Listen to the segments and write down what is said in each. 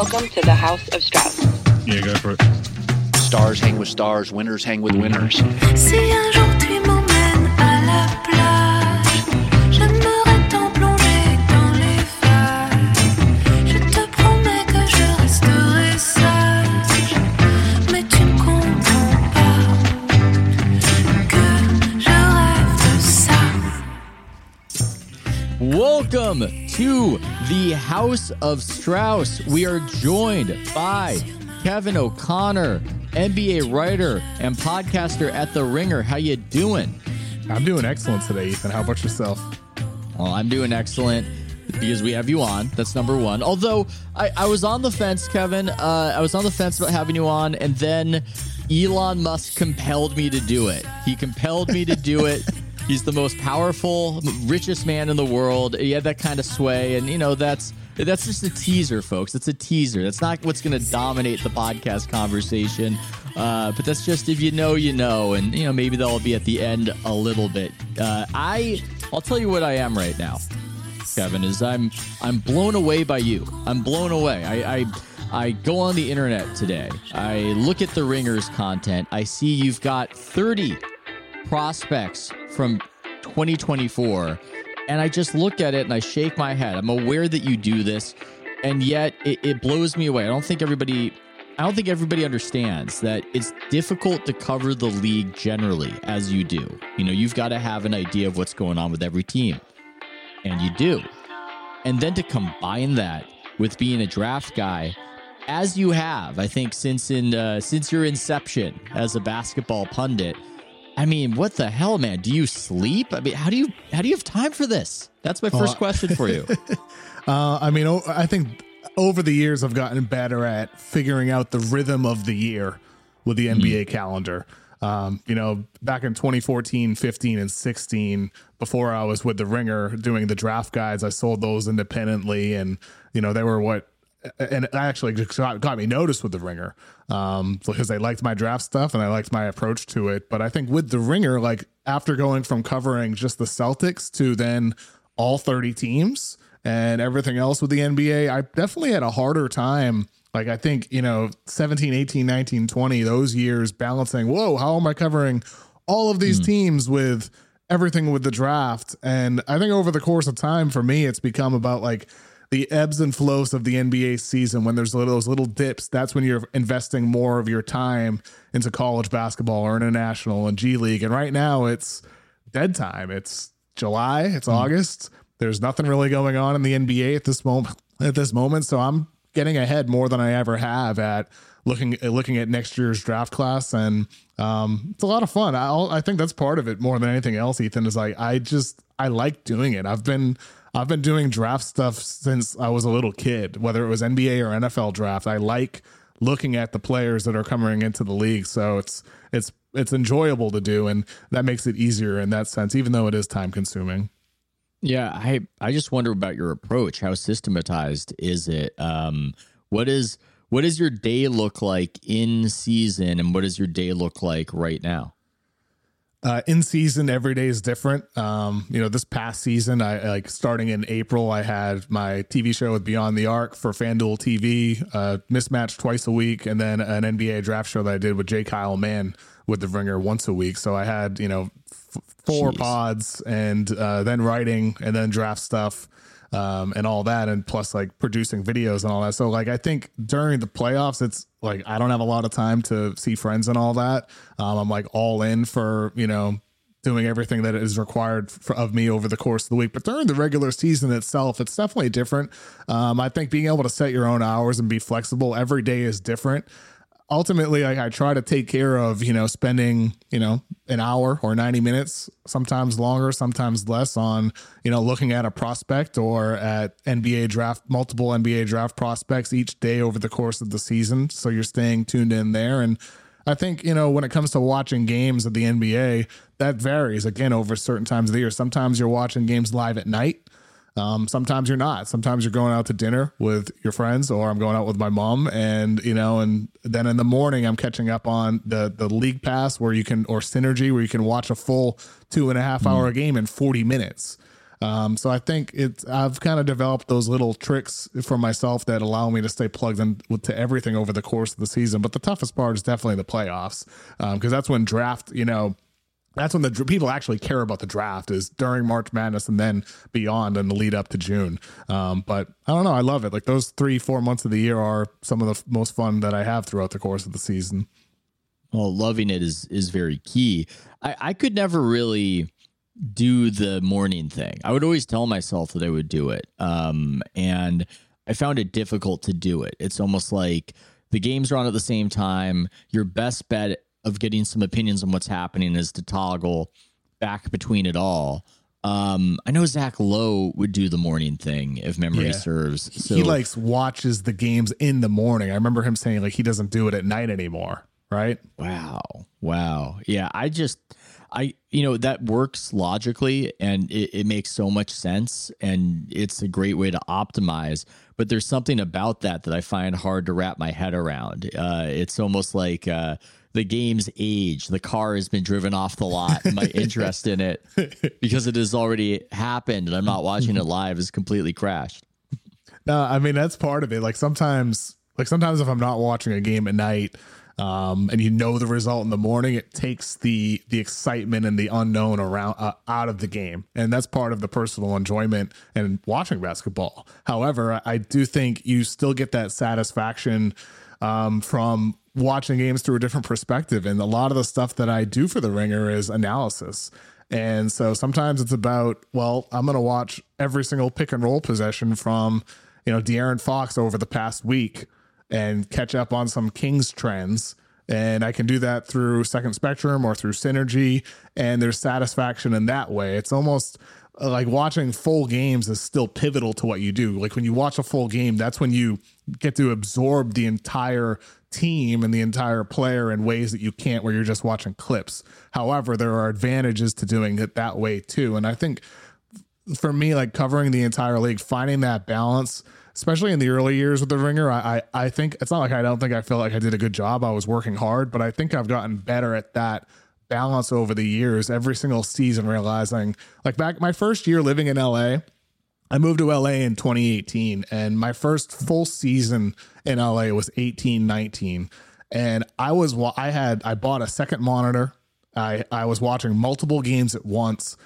Welcome to the House of Strauss. Yeah, go for it. Stars hang with stars, winners hang with winners. Si un jour tu m'emmènes à la plage, j'aimerais tant plonger dans les vagues. Je te promets que je resterai sage, mais tu ne comprends pas que je rêve de ça. Welcome to the House of Strauss. We are joined by Kevin O'Connor, NBA writer and podcaster at The Ringer. How you doing? I'm doing excellent today, Ethan. How about yourself? Well, I'm doing excellent because we have you on. That's number one. Although I, I was on the fence, Kevin. Uh, I was on the fence about having you on, and then Elon Musk compelled me to do it. He compelled me to do it. He's the most powerful, richest man in the world. He had that kind of sway, and you know that's that's just a teaser, folks. It's a teaser. That's not what's going to dominate the podcast conversation. Uh, but that's just if you know, you know, and you know maybe that'll be at the end a little bit. Uh, I I'll tell you what I am right now. Kevin, is I'm I'm blown away by you. I'm blown away. I, I I go on the internet today. I look at the Ringers content. I see you've got 30 prospects from 2024, and I just look at it and I shake my head. I'm aware that you do this, and yet it, it blows me away. I don't think everybody. I don't think everybody understands that it's difficult to cover the league generally as you do. You know, you've got to have an idea of what's going on with every team and you do. And then to combine that with being a draft guy, as you have, I think since in uh, since your inception as a basketball pundit, I mean, what the hell, man? Do you sleep? I mean, how do you how do you have time for this? That's my first question for you. Uh, I mean, I think over the years I've gotten better at figuring out the rhythm of the year with the NBA calendar. Um, you know, back in 2014, 15, and 16, before I was with the Ringer doing the draft guides, I sold those independently, and you know they were what. And it actually got, got me noticed with the Ringer um, because they liked my draft stuff and I liked my approach to it. But I think with the Ringer, like after going from covering just the Celtics to then all 30 teams and everything else with the NBA, I definitely had a harder time. Like, I think, you know, 17, 18, 19, 20, those years balancing, whoa, how am I covering all of these teams with everything with the draft? And I think over the course of time, for me, it's become about like, the ebbs and flows of the NBA season when there's little, those little dips, that's when you're investing more of your time into college basketball or international and G League. And right now it's dead time. It's July, it's August. There's nothing really going on in the NBA at this moment at this moment. So I'm getting ahead more than I ever have at looking looking at next year's draft class and um, it's a lot of fun. I I think that's part of it more than anything else. Ethan is like I just I like doing it. I've been I've been doing draft stuff since I was a little kid, whether it was NBA or NFL draft. I like looking at the players that are coming into the league. So it's it's it's enjoyable to do and that makes it easier in that sense, even though it is time consuming. Yeah, I I just wonder about your approach. How systematized is it? Um, what is what does your day look like in season, and what does your day look like right now? Uh, in season, every day is different. Um, you know, this past season, I like starting in April, I had my TV show with Beyond the Arc for FanDuel TV, uh, mismatch twice a week, and then an NBA draft show that I did with J. Kyle Mann with the Ringer once a week. So I had, you know, f- four Jeez. pods and uh, then writing and then draft stuff um, and all that, and plus like producing videos and all that. So like I think during the playoffs, it's like I don't have a lot of time to see friends and all that. Um, I'm like all in for you know doing everything that is required for, of me over the course of the week. But during the regular season itself, it's definitely different. Um, I think being able to set your own hours and be flexible every day is different ultimately like I try to take care of, you know, spending, you know, an hour or 90 minutes, sometimes longer, sometimes less on, you know, looking at a prospect or at NBA draft, multiple NBA draft prospects each day over the course of the season. So you're staying tuned in there. And I think, you know, when it comes to watching games of the NBA, that varies again over certain times of the year. Sometimes you're watching games live at night. Um, sometimes you're not. Sometimes you're going out to dinner with your friends, or I'm going out with my mom, and you know, and then in the morning I'm catching up on the the league pass where you can or synergy where you can watch a full two and a half hour game in 40 minutes. Um, so I think it's I've kind of developed those little tricks for myself that allow me to stay plugged in with, to everything over the course of the season. But the toughest part is definitely the playoffs because that's when draft, you know, that's when the people actually care about the draft is during March Madness and then beyond and the lead up to June. Um, but I don't know, I love it. Like those three, four months of the year are some of the f- most fun that I have throughout the course of the season. Well, loving it is is very key. I, I could never really do the morning thing. I would always tell myself that I would do it. Um, and I found it difficult to do it. It's almost like the games are on at the same time. Your best bet of getting some opinions on what's happening is to toggle back between it all. Um, I know Zach Lowe would do the morning thing if memory Yeah. serves. So he likes watches the games in the morning. I remember him saying like he doesn't do it at night anymore. Right? Wow. Wow. Yeah. I just, I, you know, that works logically and it, it makes so much sense and it's a great way to optimize. But there's something about that that I find hard to wrap my head around. Uh, it's almost like, uh, the game's age, the car has been driven off the lot. My interest in it, because it has already happened and I'm not watching it live, is completely crashed. No, I mean that's part of it. Like sometimes, like sometimes if I'm not watching a game at night, um, and you know the result in the morning, it takes the the excitement and the unknown around uh, out of the game, and that's part of the personal enjoyment and watching basketball. However, I, I do think you still get that satisfaction um, from watching games through a different perspective, and a lot of the stuff that I do for the Ringer is analysis. And so sometimes it's about, well, I'm going to watch every single pick and roll possession from, you know, De'Aaron Fox over the past week and catch up on some Kings trends. And I can do that through Second Spectrum or through Synergy. And there's satisfaction in that way. It's almost uh, like watching full games is still pivotal to what you do. Like when you watch a full game, that's when you get to absorb the entire team and the entire player in ways that you can't where you're just watching clips. However, there are advantages to doing it that way too. And I think for me, like covering the entire league, finding that balance, especially in the early years with the ringer, I, I I think it's not like I don't think I feel like I did a good job. I was working hard, but I think I've gotten better at that balance over the years. Every single season, realizing like back my first year living in LA, I moved to LA in 2018, and my first full season in LA was 18, 19. And I was, I had, I bought a second monitor. I, I was watching multiple games at once,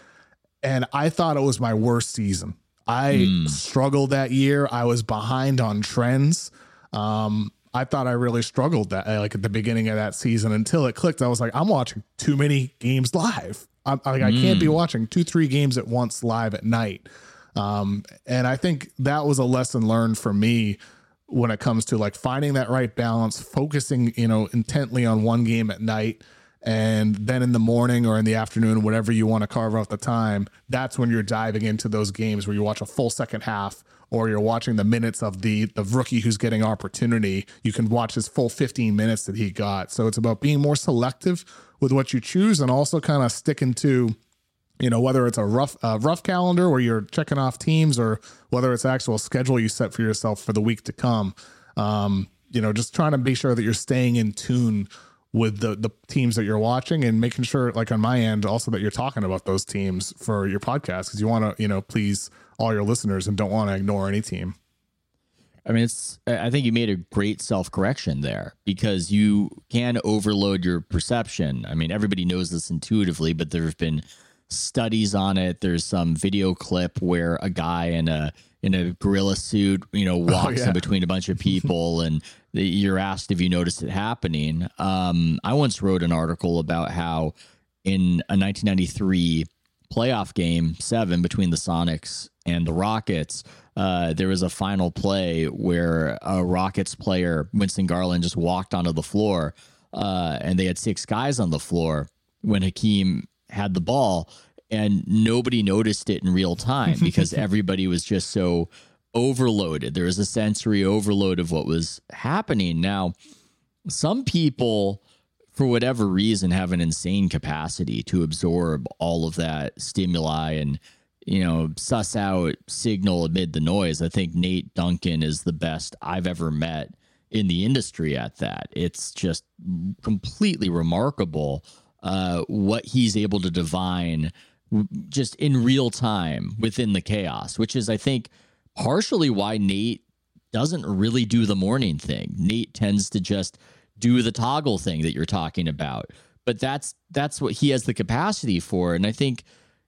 and I thought it was my worst season. I hmm. struggled that year. I was behind on trends. Um, I thought I really struggled that eh, like at the beginning of that season until it clicked. I was like, I'm watching too many games live. I'm like, I can't be hmm. watching two, three games at once live at night. Um, and I think that was a lesson learned for me when it comes to like finding that right balance, focusing, you know, intently on one game at night. And then in the morning or in the afternoon, whatever you want to carve out the time, that's when you're diving into those games where you watch a full second half or you're watching the minutes of the the rookie who's getting opportunity. You can watch his full 15 minutes that he got. So it's about being more selective with what you choose and also kind of sticking to you know whether it's a rough uh, rough calendar where you're checking off teams or whether it's actual schedule you set for yourself for the week to come um, you know just trying to be sure that you're staying in tune with the the teams that you're watching and making sure like on my end also that you're talking about those teams for your podcast because you want to you know please all your listeners and don't want to ignore any team I mean, it's. I think you made a great self correction there because you can overload your perception. I mean, everybody knows this intuitively, but there have been studies on it. There's some video clip where a guy in a in a gorilla suit, you know, walks yeah. in between a bunch of people, and the, you're asked if you noticed it happening. Um, I once wrote an article about how in a 1993 playoff game seven between the Sonics and the Rockets, uh, there was a final play where a Rockets player, Winston Garland, just walked onto the floor, uh, and they had six guys on the floor when Hakeem had the ball, and nobody noticed it in real time because everybody was just so overloaded. There was a sensory overload of what was happening. Now, some people for whatever reason have an insane capacity to absorb all of that stimuli and you know suss out signal amid the noise i think nate duncan is the best i've ever met in the industry at that it's just completely remarkable uh, what he's able to divine just in real time within the chaos, which is, I think, partially why Nate doesn't really do the morning thing. Nate tends to just do the toggle thing that you're talking about. But that's that's what he has the capacity for. And I think,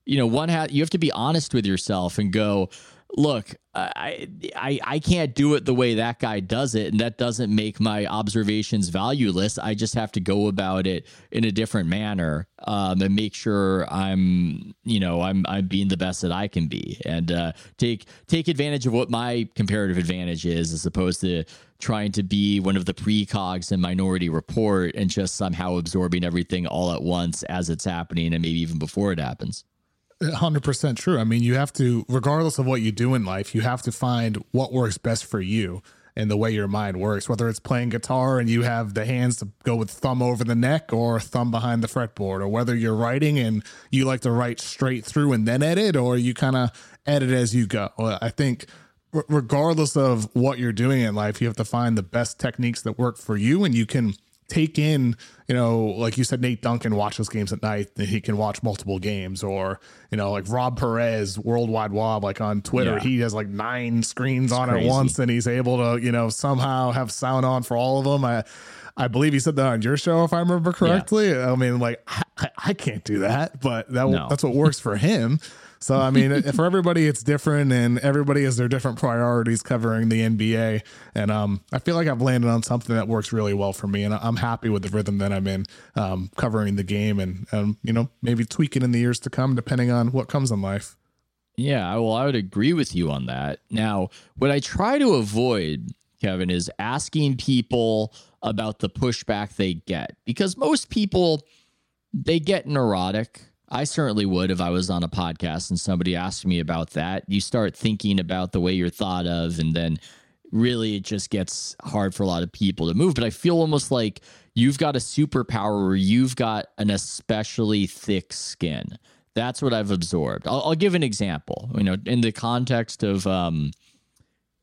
you know, one hat you have to be honest with yourself and go, look, I, I I can't do it the way that guy does it, and that doesn't make my observations valueless. I just have to go about it in a different manner um, and make sure I'm, you know, I'm I'm being the best that I can be, and uh, take take advantage of what my comparative advantage is, as opposed to trying to be one of the precogs in Minority Report and just somehow absorbing everything all at once as it's happening, and maybe even before it happens. 100% true. I mean, you have to, regardless of what you do in life, you have to find what works best for you and the way your mind works. Whether it's playing guitar and you have the hands to go with thumb over the neck or thumb behind the fretboard, or whether you're writing and you like to write straight through and then edit, or you kind of edit as you go. I think regardless of what you're doing in life, you have to find the best techniques that work for you and you can take in, you know, like you said, Nate Duncan watches games at night and he can watch multiple games, or you know, like Rob Perez, Worldwide Wob, like on Twitter, Yeah. he has like nine screens on crazy. at once, and he's able to, you know, somehow have sound on for all of them. I, I believe he said that on your show, if I remember correctly. I mean, like I, I- I can't do that, but that No. that's what works for him. So I mean, for everybody, it's different, and everybody has their different priorities covering the NBA. And um, I feel like I've landed on something that works really well for me, and I'm happy with the rhythm that I'm in, um, covering the game, and um, you know, maybe tweaking in the years to come, depending on what comes in life. Yeah, well, I would agree with you on that. Now, what I try to avoid, Kevin, is asking people about the pushback they get because most people they get neurotic. I certainly would if I was on a podcast and somebody asked me about that. You start thinking about the way you're thought of, and then really it just gets hard for a lot of people to move. But I feel almost like you've got a superpower where you've got an especially thick skin. That's what I've absorbed. I'll, I'll give an example. You know, in the context of um,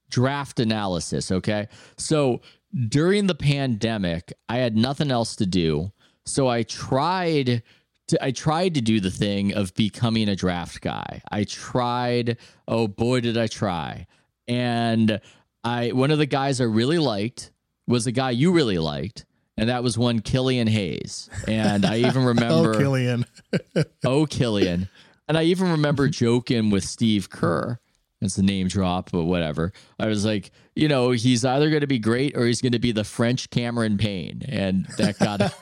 draft analysis. Okay, so during the pandemic, I had nothing else to do, so I tried to I tried to do the thing of becoming a draft guy. I tried. Oh boy, did I try! And I one of the guys I really liked was a guy you really liked. And that was one Killian Hayes. And I even oh, remember Oh, Killian. oh Killian. And I even remember joking with Steve Kerr. It's a name drop, but whatever. I was like, you know, he's either going to be great or he's going to be the French Cameron Payne, and that got.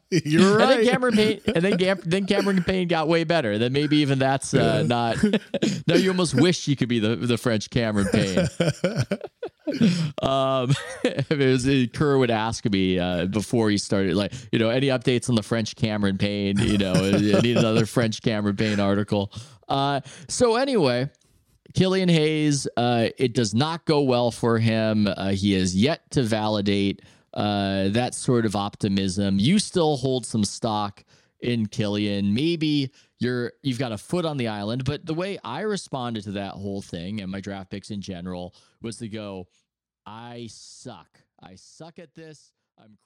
You're right. And then. Cameron Payne, and then Cam, then Cameron Payne got way better. Then maybe even that's uh, not. now you almost wish you could be the the French Cameron Payne. um, it was Kerr would ask me uh, before he started, like, you know, any updates on the French Cameron Payne? You know, I need another French Cameron Payne article. Uh, so anyway. Killian Hayes, uh, it does not go well for him. Uh, he has yet to validate uh, that sort of optimism. You still hold some stock in Killian. Maybe you're you've got a foot on the island, but the way I responded to that whole thing and my draft picks in general was to go, I suck. I suck at this. I'm.